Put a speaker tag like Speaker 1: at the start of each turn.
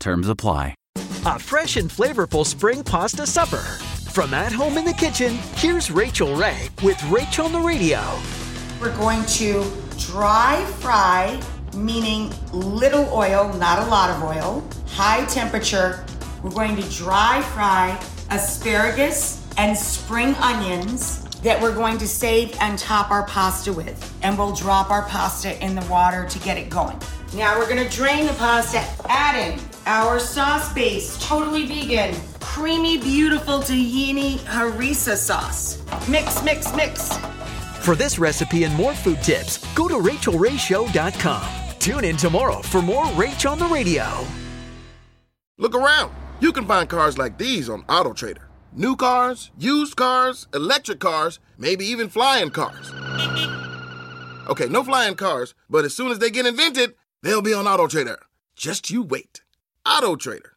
Speaker 1: Terms apply.
Speaker 2: A fresh and flavorful spring pasta supper. From at home in the kitchen, here's Rachael Ray with Rachel on the Radio.
Speaker 3: We're going to dry fry, meaning little oil, not a lot of oil, high temperature. We're going to dry fry asparagus and spring onions that we're going to save and top our pasta with. And we'll drop our pasta in the water to get it going. Now we're gonna drain the pasta, add in our sauce base, totally vegan, creamy, beautiful tahini harissa sauce. Mix, mix, mix.
Speaker 2: For this recipe and more food tips, go to rachaelrayshow.com. Tune in tomorrow for more Rach on the Radio.
Speaker 4: Look around. You can find cars like these on AutoTrader. New cars, used cars, electric cars, maybe even flying cars. Okay, no flying cars, but as soon as they get invented, they'll be on AutoTrader. Just you wait. AutoTrader.